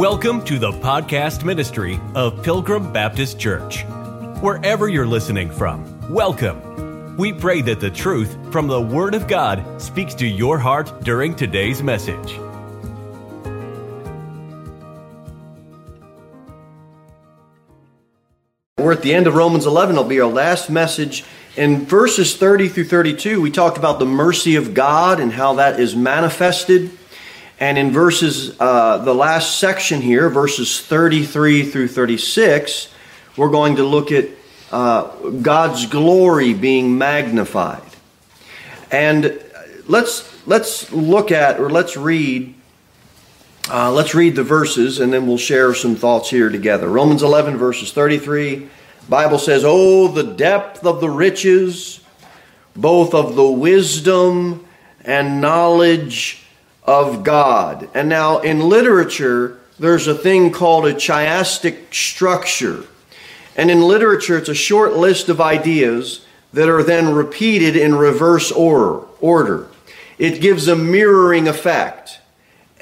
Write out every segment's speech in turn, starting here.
Welcome to the podcast ministry of Pilgrim Baptist Church. Wherever you're listening from, welcome. We pray that the truth from the Word of God speaks to your heart during today's message. We're at the end of Romans 11. It'll be our last message. In verses 30 through 32, we talked about the mercy of God and how that is manifested. And in verses, uh, the last section here, verses 33 through 36, we're going to look at uh, God's glory being magnified. And let's let's look at or let's read uh, let's read the verses and then we'll share some thoughts here together. Romans 11 verses 33. Bible says, "Oh, the depth of the riches, both of the wisdom and knowledge." Of God. And now in literature, there's a thing called a chiastic structure. And in literature, it's a short list of ideas that are then repeated in reverse order. order. It gives a mirroring effect.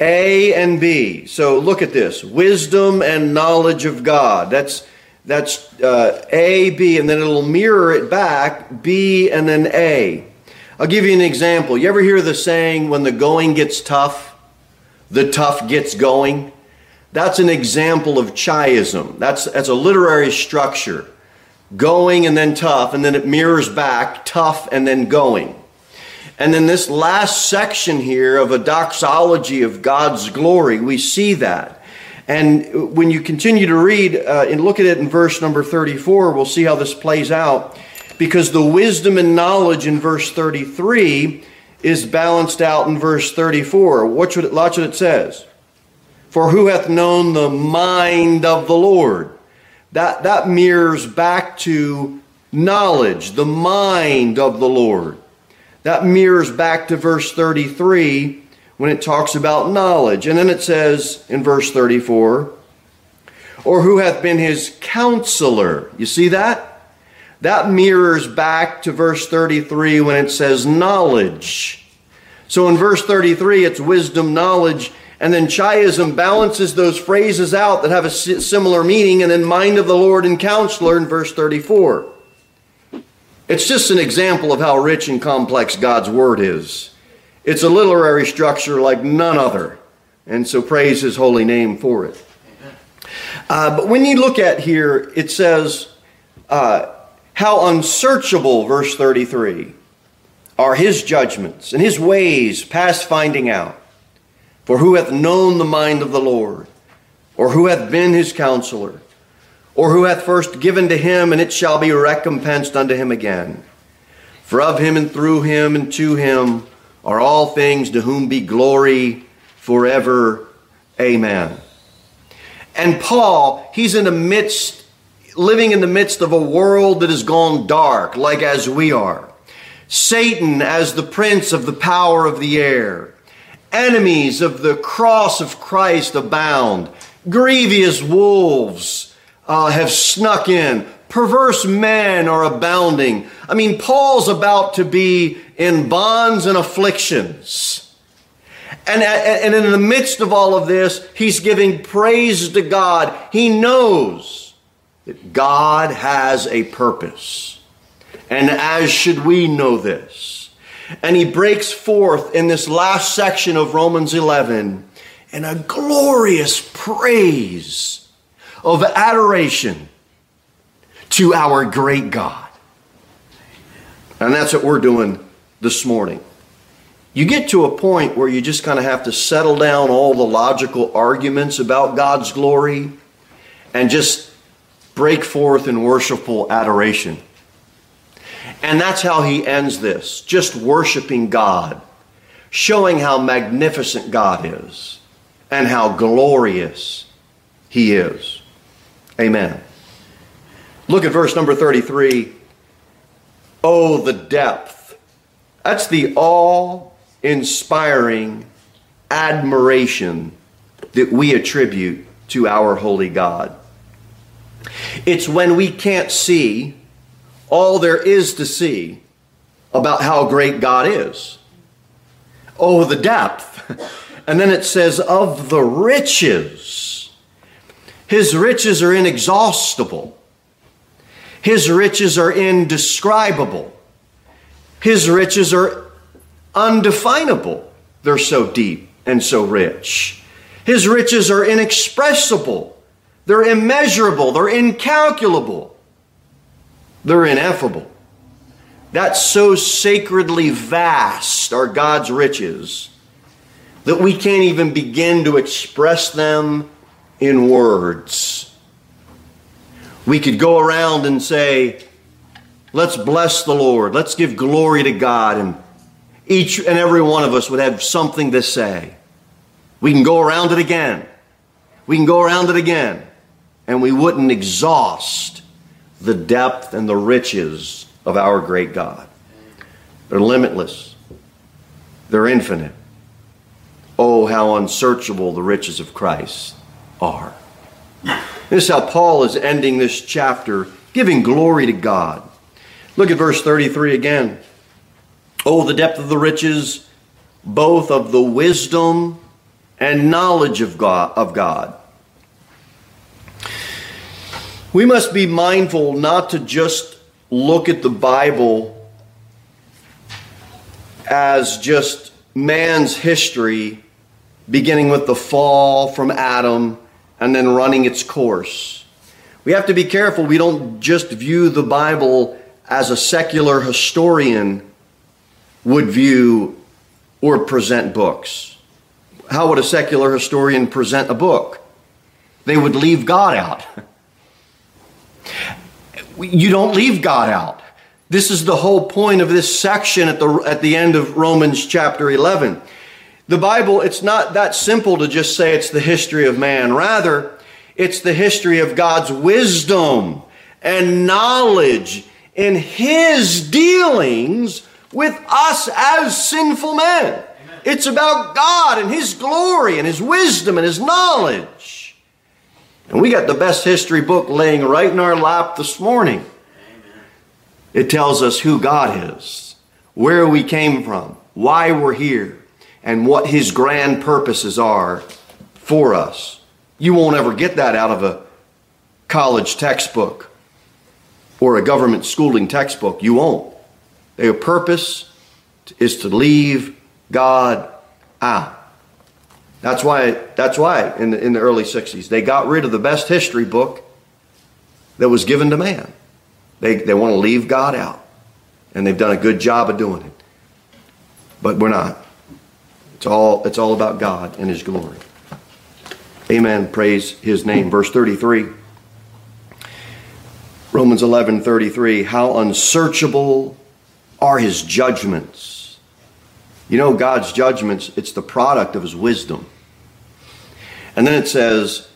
A and B. So look at this wisdom and knowledge of God. That's, that's uh, A, B, and then it'll mirror it back B and then A. I'll give you an example. You ever hear the saying, when the going gets tough, the tough gets going? That's an example of chiasm. That's, that's a literary structure. Going and then tough, and then it mirrors back, tough and then going. And then this last section here of a doxology of God's glory, we see that. And when you continue to read uh, and look at it in verse number 34, we'll see how this plays out because the wisdom and knowledge in verse 33 is balanced out in verse 34. Watch what it, watch what it says. For who hath known the mind of the Lord? That, that mirrors back to knowledge, the mind of the Lord. That mirrors back to verse 33 when it talks about knowledge. And then it says in verse 34, or who hath been his counselor? You see that? That mirrors back to verse 33 when it says knowledge. So in verse 33, it's wisdom, knowledge, and then chiasm balances those phrases out that have a similar meaning, and then mind of the Lord and counselor in verse 34. It's just an example of how rich and complex God's word is. It's a literary structure like none other, and so praise his holy name for it. Uh, but when you look at here, it says, uh, how unsearchable, verse 33, are his judgments and his ways past finding out. For who hath known the mind of the Lord? Or who hath been his counselor? Or who hath first given to him, and it shall be recompensed unto him again? For of him and through him and to him are all things, to whom be glory forever. Amen. And Paul, he's in the midst living in the midst of a world that has gone dark, like as we are. Satan as the prince of the power of the air. Enemies of the cross of Christ abound. Grievous wolves uh, have snuck in. Perverse men are abounding. I mean, Paul's about to be in bonds and afflictions. And, and in the midst of all of this, he's giving praise to God. He knows God has a purpose. And as should we know this? And he breaks forth in this last section of Romans 11 in a glorious praise of adoration to our great God. And that's what we're doing this morning. You get to a point where you just kind of have to settle down all the logical arguments about God's glory and just break forth in worshipful adoration. And that's how he ends this just worshiping God, showing how magnificent God is and how glorious he is. Amen. Look at verse number 33. Oh, the depth. That's the awe inspiring admiration that we attribute to our holy God. It's when we can't see all there is to see about how great God is. Oh, the depth. And then it says, of the riches. His riches are inexhaustible. His riches are indescribable. His riches are undefinable. They're so deep and so rich. His riches are inexpressible. They're immeasurable. They're incalculable. They're ineffable. That's so sacredly vast are God's riches that we can't even begin to express them in words. We could go around and say, let's bless the Lord, let's give glory to God, and each and every one of us would have something to say. We can go around it again. We can go around it again, and we wouldn't exhaust the depth and the riches of our great God. They're limitless, they're infinite. Oh, how unsearchable the riches of Christ are. This is how Paul is ending this chapter, giving glory to God. Look at verse 33 again. Oh, the depth of the riches, both of the wisdom and knowledge of God. Of God. We must be mindful not to just look at the Bible as just man's history, beginning with the fall from Adam and then running its course. We have to be careful we don't just view the Bible as a secular historian would view or present books. How would a secular historian present a book? They would leave God out. You don't leave God out. This is the whole point of this section at the, at the end of Romans chapter 11. The Bible, it's not that simple to just say it's the history of man. Rather, it's the history of God's wisdom and knowledge in His dealings with us as sinful men. Amen. It's about God and His glory and His wisdom and His knowledge. And we got the best history book laying right in our lap this morning. It tells us who God is, where we came from, why we're here, and what His grand purposes are for us. You won't ever get that out of a college textbook or a government schooling textbook. You won't. Their purpose is to leave God out. That's why, that's why in the, in the early 60s, they got rid of the best history book that was given to man. They, they want to leave God out. And they've done a good job of doing it. But we're not. It's all, it's all about God and His glory. Amen. Praise His name. Verse 33. Romans 11 33. How unsearchable are His judgments. You know, God's judgments, it's the product of His wisdom. And then it says,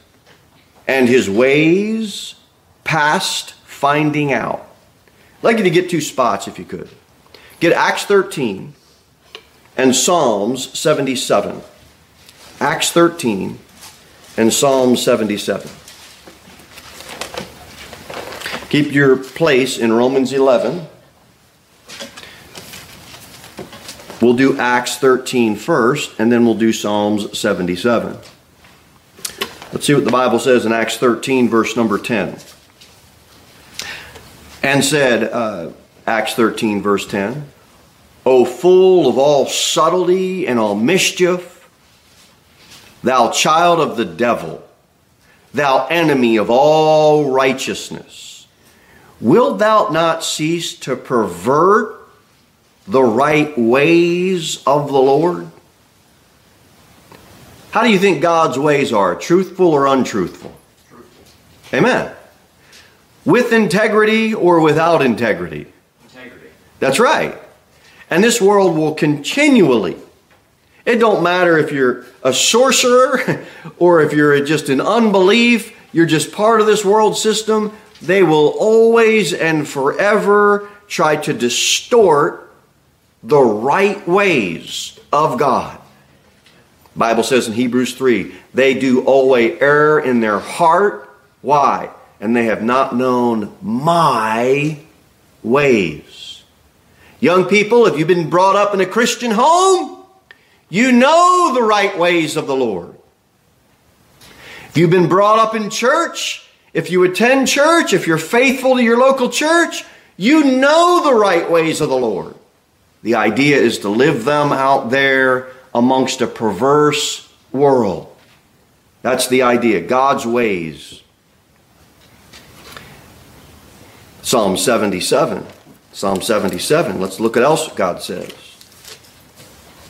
and His ways past finding out. I'd like you to get two spots if you could. Get Acts 13 and Psalms 77. Acts 13 and Psalm 77. Keep your place in Romans 11. We'll do Acts 13 first, and then we'll do Psalms 77. Let's see what the Bible says in Acts 13, verse number 10. And said, uh, Acts 13, verse 10, O full of all subtlety and all mischief, thou child of the devil, thou enemy of all righteousness, wilt thou not cease to pervert the right ways of the Lord? How do you think God's ways are? Truthful or untruthful? Truthful. Amen. With integrity or without integrity? Integrity. That's right. And this world will continually, it don't matter if you're a sorcerer or if you're just in unbelief, you're just part of this world system, they will always and forever try to distort the right ways of God. Bible says in Hebrews 3, they do always err in their heart. Why? And they have not known my ways. Young people, if you've been brought up in a Christian home, you know the right ways of the Lord. If you've been brought up in church, if you attend church, if you're faithful to your local church, you know the right ways of the Lord. The idea is to live them out there amongst a perverse world. That's the idea. God's ways. Psalm 77. Psalm 77. Let's look at else God says.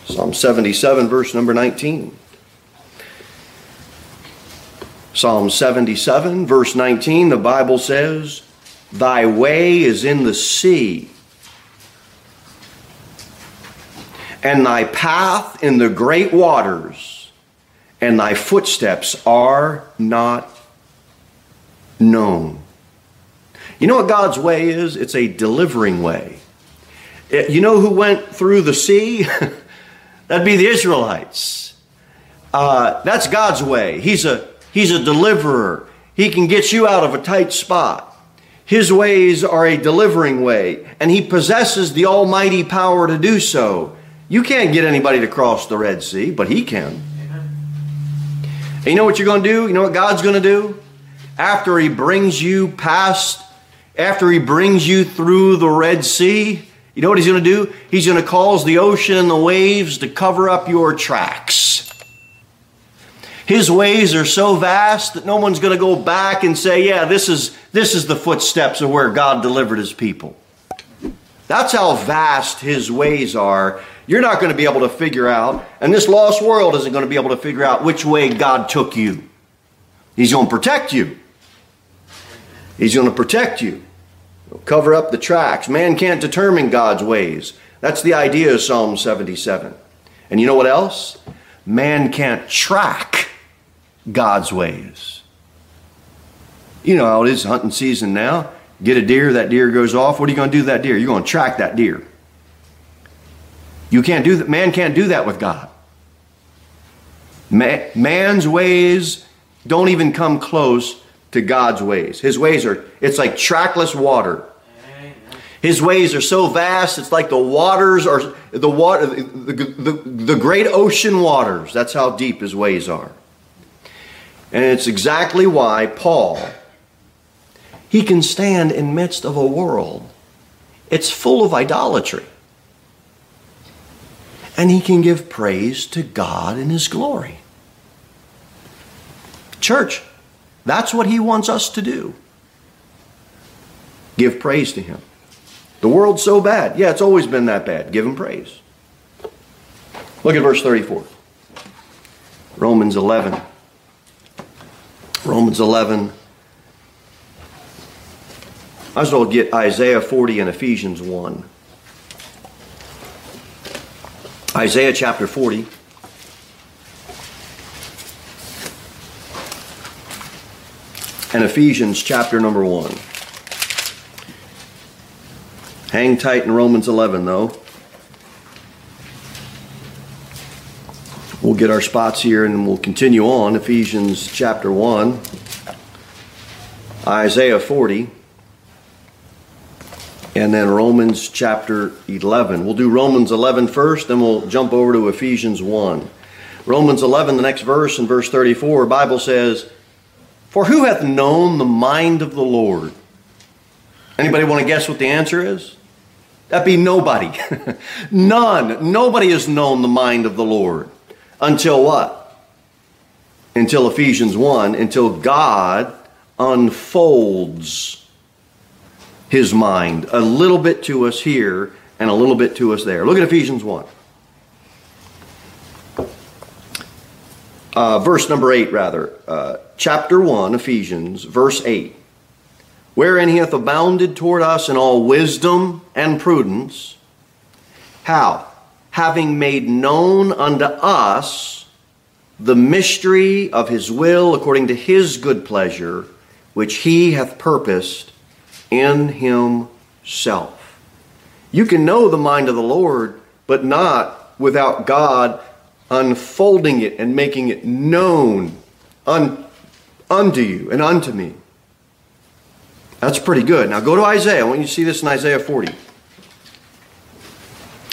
Psalm 77, verse number 19. Psalm 77, verse 19, the Bible says, Thy way is in the sea, and thy path in the great waters, and thy footsteps are not known. You know what God's way is? It's a delivering way. You know who went through the sea? That'd be the Israelites. Uh, that's God's way. He's a He's a deliverer. He can get you out of a tight spot. His ways are a delivering way, and He possesses the almighty power to do so. You can't get anybody to cross the Red Sea, but He can. And you know what you're going to do? You know what God's going to do? After He brings you past, after He brings you through the Red Sea, you know what He's going to do? He's going to cause the ocean and the waves to cover up your tracks. His ways are so vast that no one's going to go back and say, yeah, this is, this is the footsteps of where God delivered his people. That's how vast his ways are. You're not going to be able to figure out, and this lost world isn't going to be able to figure out which way God took you. He's going to protect you. He's going to protect you. He'll cover up the tracks. Man can't determine God's ways. That's the idea of Psalm 77. And you know what else? Man can't track God's ways. You know how it is hunting season now. Get a deer, that deer goes off. What are you going to do to that deer? You're going to track that deer. You can't do that. Man can't do that with God. man's ways don't even come close to God's ways. His ways are, it's like trackless water. His ways are so vast, it's like the waters are, the water, the, the, the great ocean waters. That's how deep his ways are. And it's exactly why Paul, he can stand in midst of a world. It's full of idolatry. And he can give praise to God in his glory. Church, that's what he wants us to do. Give praise to him. The world's so bad. Yeah, it's always been that bad. Give him praise. Look at verse 34. Romans 11. Romans 11. Might as well get Isaiah 40 and Ephesians 1. Isaiah chapter 40. And Ephesians chapter number 1. Hang tight in Romans 11, though. We'll get our spots here and we'll continue on. Ephesians chapter 1, Isaiah 40, and then Romans chapter 11. We'll do Romans 11 first, then we'll jump over to Ephesians 1. Romans 11, the next verse, in verse 34, Bible says, For who hath known the mind of the Lord? Anybody want to guess what the answer is? That'd be nobody. None. Nobody has known the mind of the Lord. Until what? Until Ephesians 1, until God unfolds his mind a little bit to us here and a little bit to us there. Look at Ephesians 1. Uh, verse number 8, rather. Uh, chapter 1, Ephesians, verse 8. Wherein he hath abounded toward us in all wisdom and prudence. How? having made known unto us the mystery of his will according to his good pleasure, which he hath purposed in himself. You can know the mind of the Lord, but not without God unfolding it and making it known un, unto you and unto me. That's pretty good. Now go to Isaiah. I want you to see this in Isaiah 40.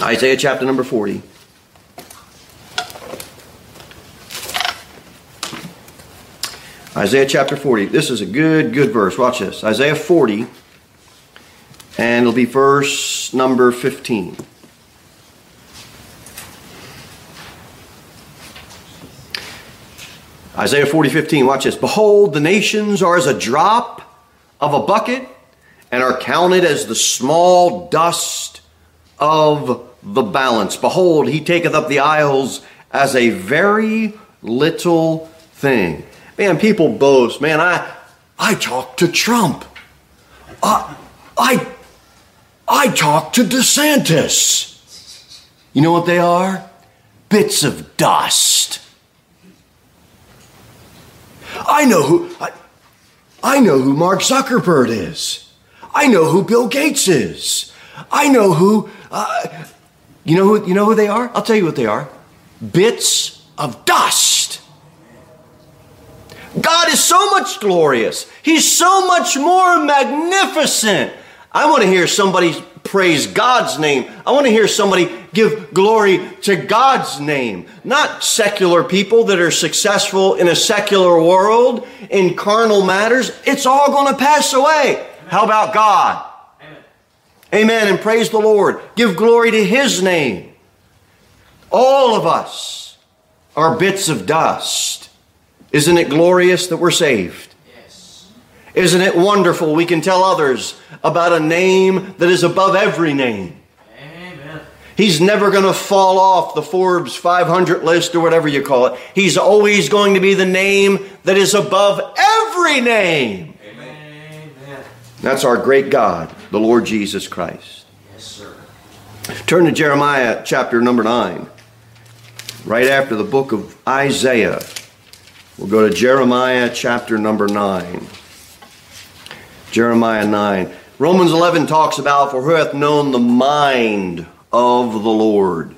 Isaiah chapter number 40. Isaiah chapter 40. This is a good, good verse. Watch this. Isaiah 40, and it'll be verse number 15. Isaiah 40, 15. Watch this. Behold, the nations are as a drop of a bucket and are counted as the small dust of the balance. Behold, he taketh up the isles as a very little thing. Man, people boast. Man, I I talk to Trump. I I I talk to DeSantis. You know what they are? Bits of dust. I know who I, I know who Mark Zuckerberg is. I know who Bill Gates is. I know who uh, you know who you know who they are? I'll tell you what they are. Bits of dust. God is so much glorious. He's so much more magnificent. I want to hear somebody praise God's name. I want to hear somebody give glory to God's name. Not secular people that are successful in a secular world in carnal matters. It's all going to pass away. How about God? Amen. Amen. And praise the Lord. Give glory to His name. All of us are bits of dust. Isn't it glorious that we're saved? Isn't it wonderful we can tell others about a name that is above every name? Amen. He's never going to fall off the Forbes 500 list or whatever you call it. He's always going to be the name that is above every name. Amen. That's our great God, the Lord Jesus Christ. Yes, sir. Turn to Jeremiah chapter number 9 right after the book of Isaiah. We'll go to Jeremiah chapter number 9. Jeremiah 9. Romans 11 talks about, For who hath known the mind of the Lord?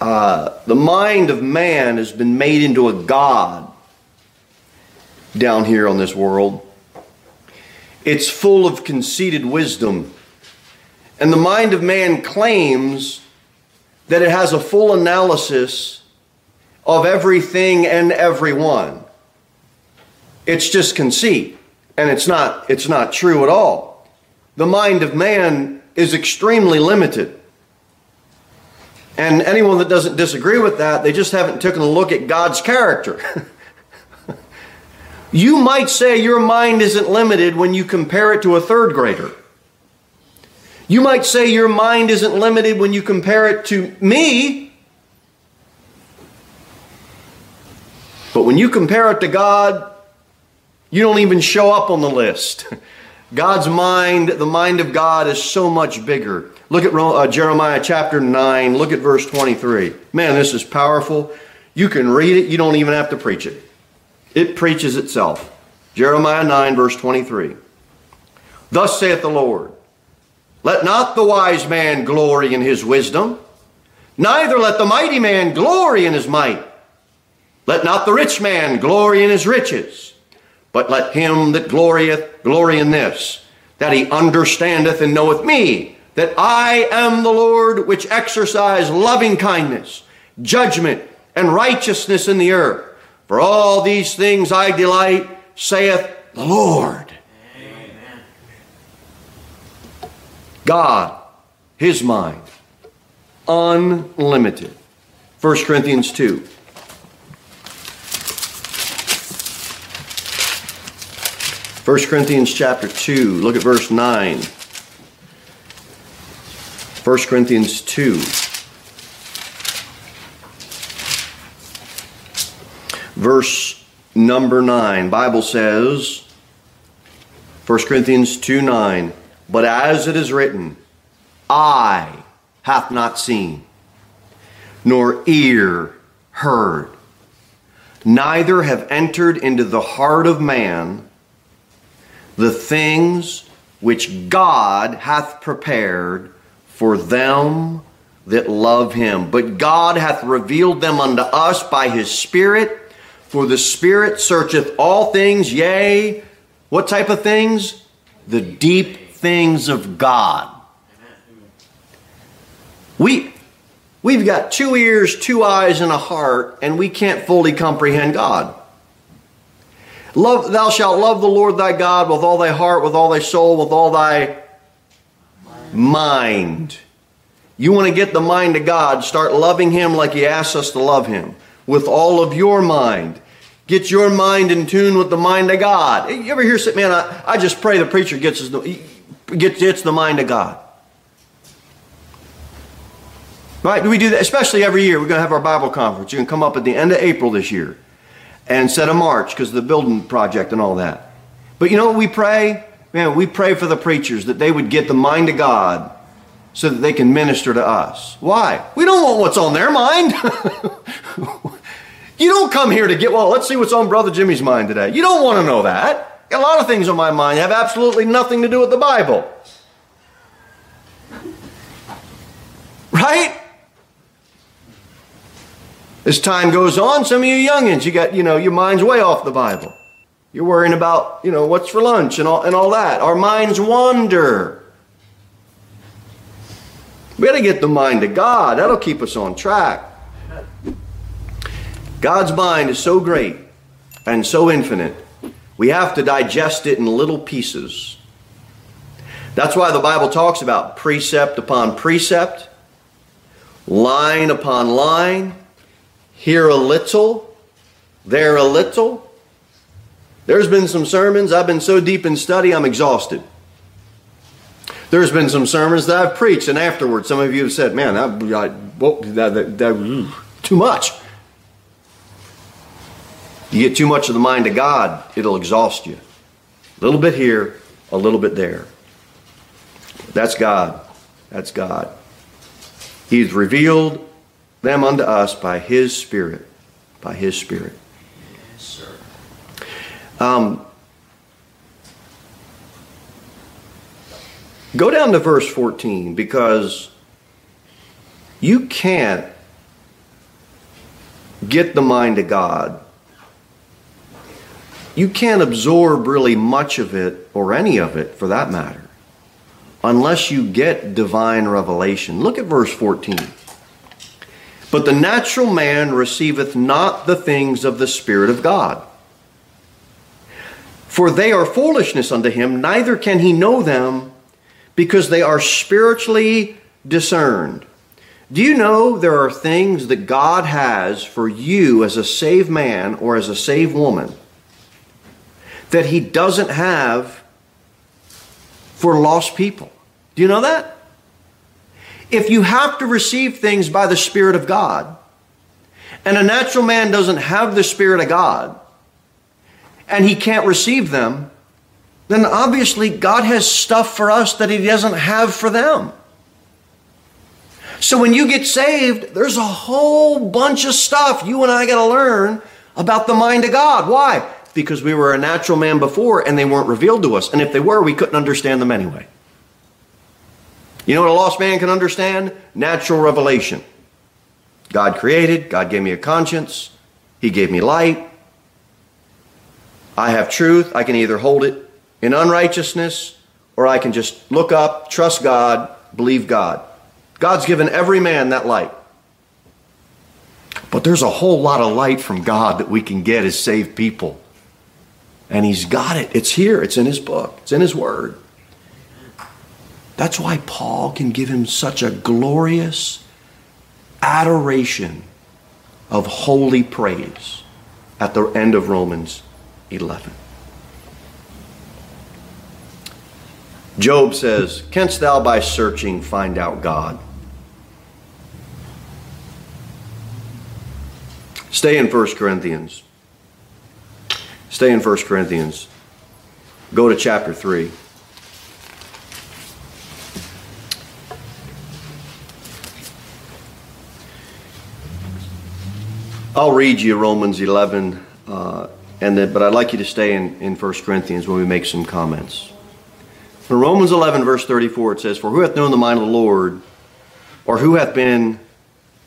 Uh, the mind of man has been made into a God down here on this world. It's full of conceited wisdom. And the mind of man claims that it has a full analysis of everything and everyone. It's just conceit, and it's not, it's not true at all. The mind of man is extremely limited. And anyone that doesn't disagree with that, they just haven't taken a look at God's character. you might say your mind isn't limited when you compare it to a third grader. You might say your mind isn't limited when you compare it to me. But when you compare it to God, you don't even show up on the list. God's mind, the mind of God, is so much bigger. Look at uh, Jeremiah chapter 9. Look at verse 23. Man, this is powerful. You can read it, you don't even have to preach it. It preaches itself. Jeremiah 9, verse 23. Thus saith the Lord let not the wise man glory in his wisdom, neither let the mighty man glory in his might. Let not the rich man glory in his riches, but let him that glorieth glory in this, that he understandeth and knoweth me, that I am the Lord which exercise loving kindness, judgment, and righteousness in the earth. For all these things I delight, saith the Lord. God, His mind, unlimited. 1 Corinthians 2. First Corinthians chapter 2, look at verse 9. 1 Corinthians 2. Verse number 9. Bible says, 1 Corinthians 2 9. But as it is written, Eye hath not seen, nor ear heard, neither have entered into the heart of man the things which God hath prepared for them that love him. But God hath revealed them unto us by his Spirit, for the Spirit searcheth all things, yea, what type of things? The deep things of God. We, we've got two ears, two eyes, and a heart, and we can't fully comprehend God. Love, thou shalt love the Lord thy God with all thy heart, with all thy soul, with all thy mind. You want to get the mind of God, start loving Him like He asks us to love Him with all of your mind. Get your mind in tune with the mind of God. You ever hear man, I, I just pray the preacher gets, his, gets, gets the mind of God. Right? Do we do that, especially every year. We're going to have our Bible conference. You can come up at the end of April this year and instead a March because of the building project and all that. But you know what we pray? Man, we pray for the preachers that they would get the mind of God so that they can minister to us. Why? We don't want what's on their mind. you don't come here to get, well, let's see what's on Brother Jimmy's mind today. You don't want to know that. A lot of things on my mind have absolutely nothing to do with the Bible. Right? As time goes on, some of you youngins, you got, you know, your mind's way off the Bible. You're worrying about, you know, what's for lunch and all, and all that. Our minds wander. We got to get the mind of God. That'll keep us on track. God's mind is so great and so infinite, we have to digest it in little pieces. That's why the Bible talks about precept upon precept, line upon line, here a little, there a little. There's been some sermons, I've been so deep in study, I'm exhausted. There's been some sermons that I've preached, and afterwards, some of you have said, Man, that, that, that, that too much. You get too much of the mind of God, it'll exhaust you. A little bit here, a little bit there. That's God. That's God. He's revealed them unto us by His Spirit. By His Spirit. Yes, um, go down to verse 14 because you can't get the mind of God. You can't absorb really much of it, or any of it for that matter, unless you get divine revelation. Look at verse 14. But the natural man receiveth not the things of the Spirit of God. For they are foolishness unto him, neither can he know them, because they are spiritually discerned. Do you know there are things that God has for you as a saved man or as a saved woman that he doesn't have for lost people? Do you know that? If you have to receive things by the Spirit of God, and a natural man doesn't have the Spirit of God, and he can't receive them, then obviously God has stuff for us that he doesn't have for them. So when you get saved, there's a whole bunch of stuff you and I got to learn about the mind of God. Why? Because we were a natural man before and they weren't revealed to us. And if they were, we couldn't understand them anyway. You know what a lost man can understand? Natural revelation. God created, God gave me a conscience, He gave me light. I have truth. I can either hold it in unrighteousness or I can just look up, trust God, believe God. God's given every man that light. But there's a whole lot of light from God that we can get as saved people. And He's got it. It's here, it's in His book, it's in His Word. That's why Paul can give him such a glorious adoration of holy praise at the end of Romans 11. Job says, Canst thou by searching find out God? Stay in 1 Corinthians. Stay in 1 Corinthians. Go to chapter 3. I'll read you Romans 11, uh, and but I'd like you to stay in, in 1 Corinthians when we make some comments. In Romans 11, verse 34, it says, For who hath known the mind of the Lord, or who hath been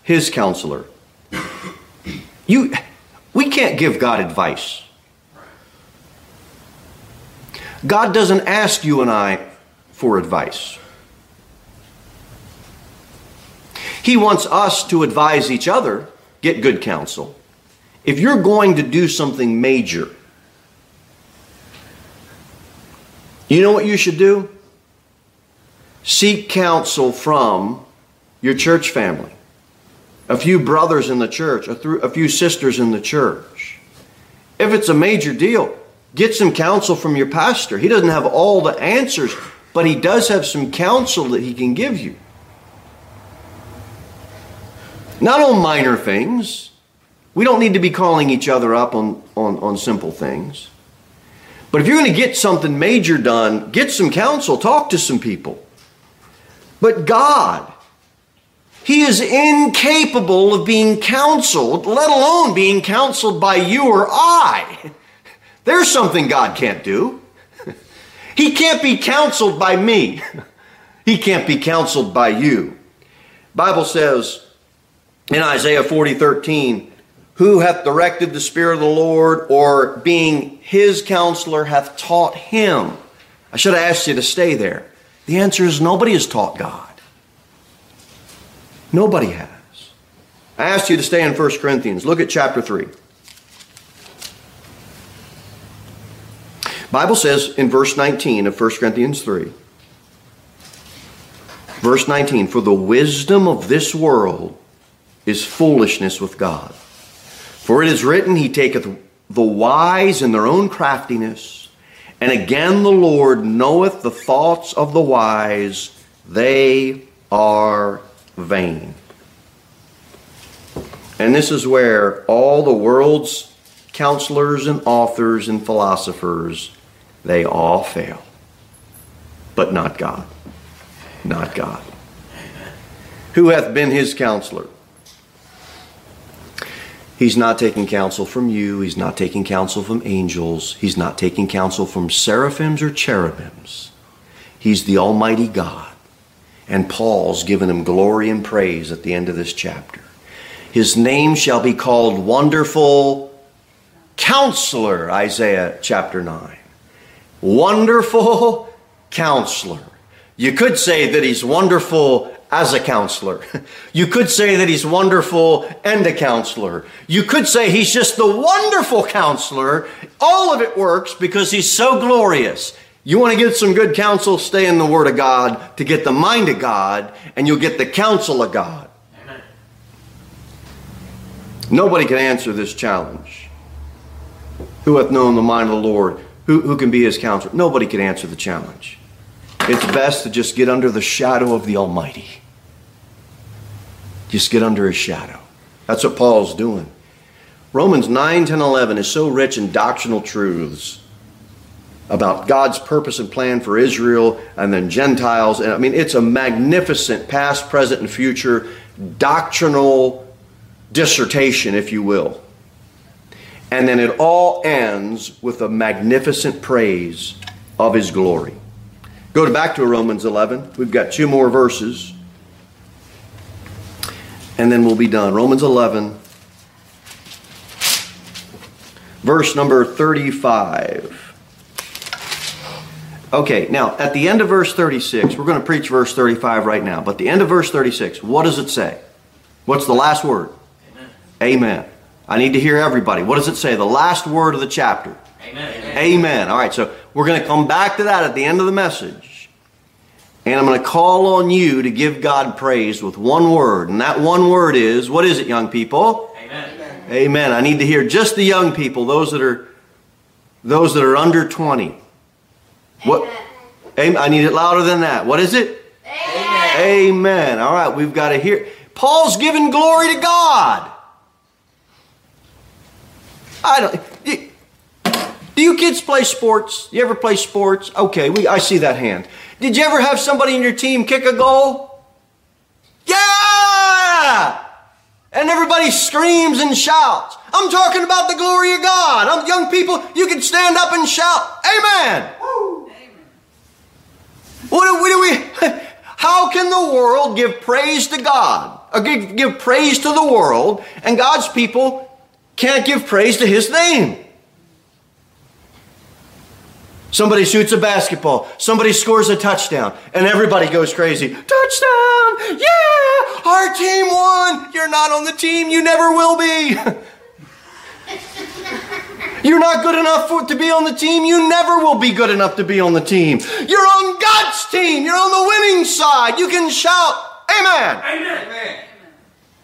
his counselor? You, we can't give God advice. God doesn't ask you and I for advice. He wants us to advise each other get good counsel. If you're going to do something major, You know what you should do? Seek counsel from your church family, a few brothers in the church, a few sisters in the church. If it's a major deal, get some counsel from your pastor. He doesn't have all the answers, but he does have some counsel that he can give you. Not on minor things. We don't need to be calling each other up on, on, on simple things. But if you're going to get something major done, get some counsel, talk to some people. But God, He is incapable of being counseled, let alone being counseled by you or I. There's something God can't do. He can't be counseled by me. He can't be counseled by you. Bible says in Isaiah 40, 13, who hath directed the Spirit of the Lord, or being his counselor, hath taught him? I should have asked you to stay there. The answer is nobody has taught God. Nobody has. I asked you to stay in 1 Corinthians. Look at chapter 3. Bible says in verse 19 of 1 Corinthians 3. Verse 19, for the wisdom of this world is foolishness with God. For it is written, He taketh the wise in their own craftiness, and again the Lord knoweth the thoughts of the wise, they are vain. And this is where all the world's counselors and authors and philosophers, they all fail. But not God. Not God. Who hath been his counselor? He's not taking counsel from you. He's not taking counsel from angels. He's not taking counsel from seraphims or cherubims. He's the Almighty God. And Paul's given him glory and praise at the end of this chapter. His name shall be called Wonderful Counselor, Isaiah chapter 9. Wonderful Counselor. You could say that he's wonderful as a counselor. You could say that he's wonderful and a counselor. You could say he's just the wonderful counselor. All of it works because he's so glorious. You want to get some good counsel, stay in the Word of God to get the mind of God, and you'll get the counsel of God. Amen. Nobody can answer this challenge. Who hath known the mind of the Lord? Who, who can be his counselor? Nobody can answer the challenge. It's best to just get under the shadow of the Almighty. Just get under his shadow. That's what Paul's doing. Romans 9, 10, 11 is so rich in doctrinal truths about God's purpose and plan for Israel and then Gentiles. And I mean, it's a magnificent past, present, and future doctrinal dissertation, if you will. And then it all ends with a magnificent praise of his glory. Go back to Romans 11. We've got two more verses and then we'll be done. Romans 11, verse number 35. Okay, now at the end of verse 36, we're going to preach verse 35 right now, but the end of verse 36, what does it say? What's the last word? Amen. Amen. I need to hear everybody. What does it say? The last word of the chapter. Amen. Amen. Amen. All right, so we're going to come back to that at the end of the message. And I'm going to call on you to give God praise with one word. And that one word is, what is it, young people? Amen. Amen. I need to hear just the young people, those that are those that are under 20. What Amen. I need it louder than that. What is it? Amen. Amen. All right, we've got to hear. Paul's giving glory to God. I don't do you kids play sports? You ever play sports? Okay, we, I see that hand. Did you ever have somebody in your team kick a goal? Yeah! And everybody screams and shouts. I'm talking about the glory of God. I'm young people, you can stand up and shout, Amen. What do, what do we, how can the world give praise to God? Or give, give praise to the world and God's people can't give praise to His name? Somebody shoots a basketball. Somebody scores a touchdown. And everybody goes crazy. Touchdown! Yeah! Our team won! You're not on the team. You never will be. You're not good enough for, to be on the team, you never will be good enough to be on the team. You're on God's team. You're on the winning side. You can shout, Amen. Amen.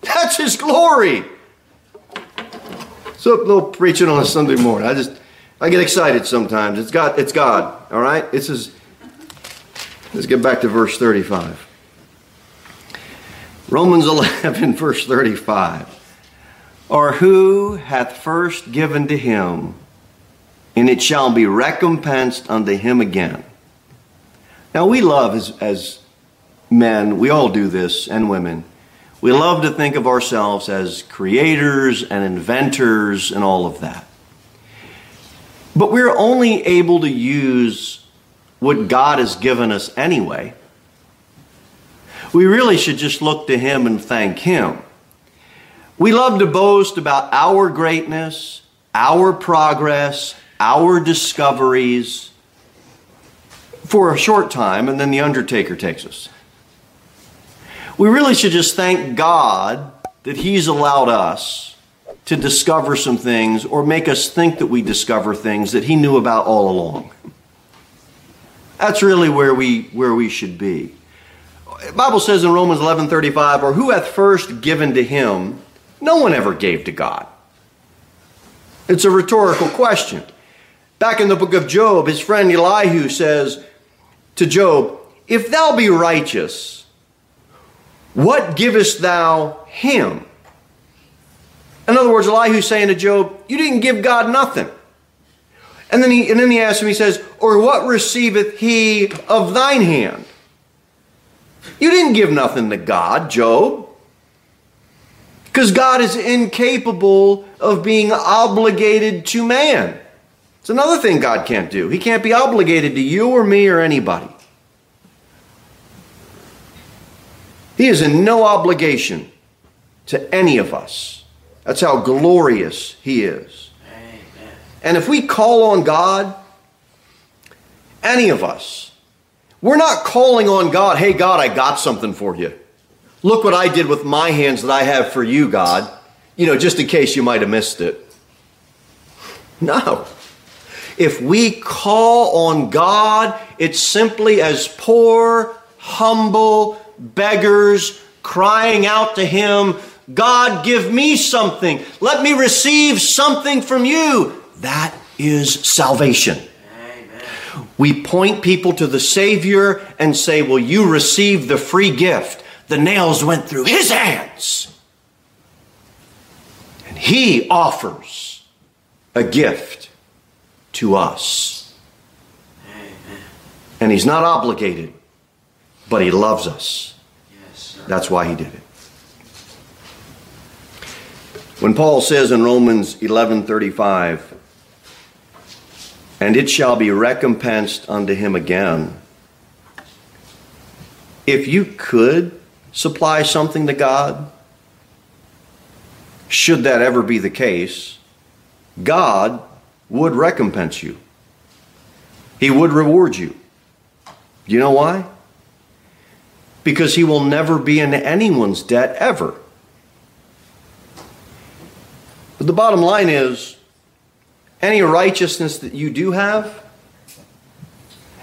That's His glory. So, a little preaching on a Sunday morning. I just, I get excited sometimes. It's God. It's God. All right. This is. Let's get back to verse 35. Romans 11, verse 35. Or who hath first given to him, and it shall be recompensed unto him again. Now, we love as, as men, we all do this, and women. We love to think of ourselves as creators and inventors and all of that. But we're only able to use what God has given us anyway. We really should just look to Him and thank Him. We love to boast about our greatness, our progress, our discoveries for a short time, and then the undertaker takes us. We really should just thank God that He's allowed us to discover some things or make us think that we discover things that He knew about all along. That's really where we, where we should be. The Bible says in Romans 11:35, or who hath first given to him? No one ever gave to God. It's a rhetorical question. Back in the book of Job, his friend Elihu says to Job, If thou be righteous, what givest thou him? In other words, Elihu's saying to Job, You didn't give God nothing. And then he and then he asks him, he says, Or what receiveth he of thine hand? You didn't give nothing to God, Job. Because God is incapable of being obligated to man. It's another thing God can't do. He can't be obligated to you or me or anybody. He is in no obligation to any of us. That's how glorious He is. Amen. And if we call on God, any of us, we're not calling on God, hey, God, I got something for you. Look what I did with my hands that I have for you, God. You know, just in case you might have missed it. No. If we call on God, it's simply as poor, humble beggars crying out to Him, God, give me something. Let me receive something from you. That is salvation. We point people to the Savior and say, Will you receive the free gift? The nails went through His hands. And He offers a gift to us. And He's not obligated, but He loves us. That's why He did it. When Paul says in Romans 11:35, and it shall be recompensed unto him again. If you could supply something to God, should that ever be the case, God would recompense you. He would reward you. You know why? Because he will never be in anyone's debt ever. But the bottom line is any righteousness that you do have,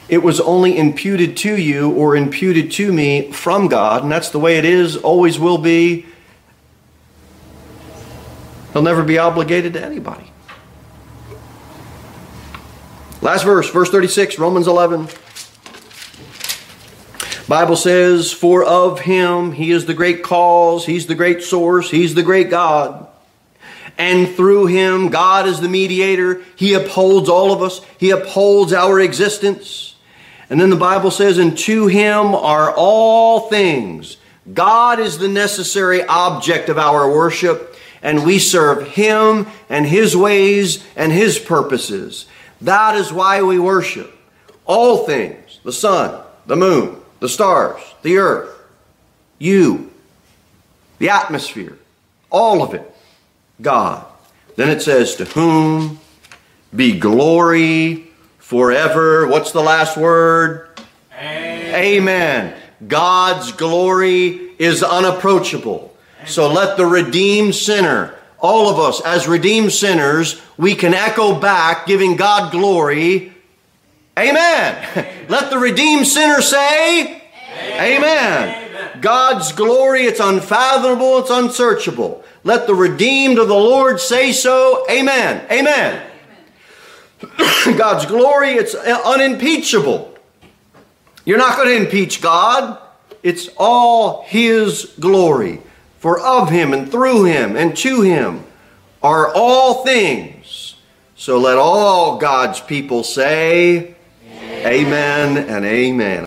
it was only imputed to you or imputed to me from God, and that's the way it is, always will be. He'll never be obligated to anybody. Last verse, verse 36, Romans 11. Bible says, For of him he is the great cause, he's the great source, he's the great God and through him, God is the mediator. He upholds all of us, He upholds our existence. And then the Bible says, And to him are all things. God is the necessary object of our worship, and we serve him and his ways and his purposes. That is why we worship. All things the sun, the moon, the stars, the earth, you, the atmosphere, all of it God. Then it says, To whom be glory forever. What's the last word? Amen. Amen. God's glory is unapproachable. Amen. So let the redeemed sinner all of us as redeemed sinners, we can echo back giving God glory. Amen. Let the redeemed sinner say, Amen. Amen. God's glory, it's unfathomable, it's unsearchable. Let the redeemed of the Lord say so. Amen. Amen. God's glory, it's unimpeachable. You're not going to impeach God. It's all His glory. For of Him and through Him and to Him are all things. So let all God's people say, Amen, amen and Amen.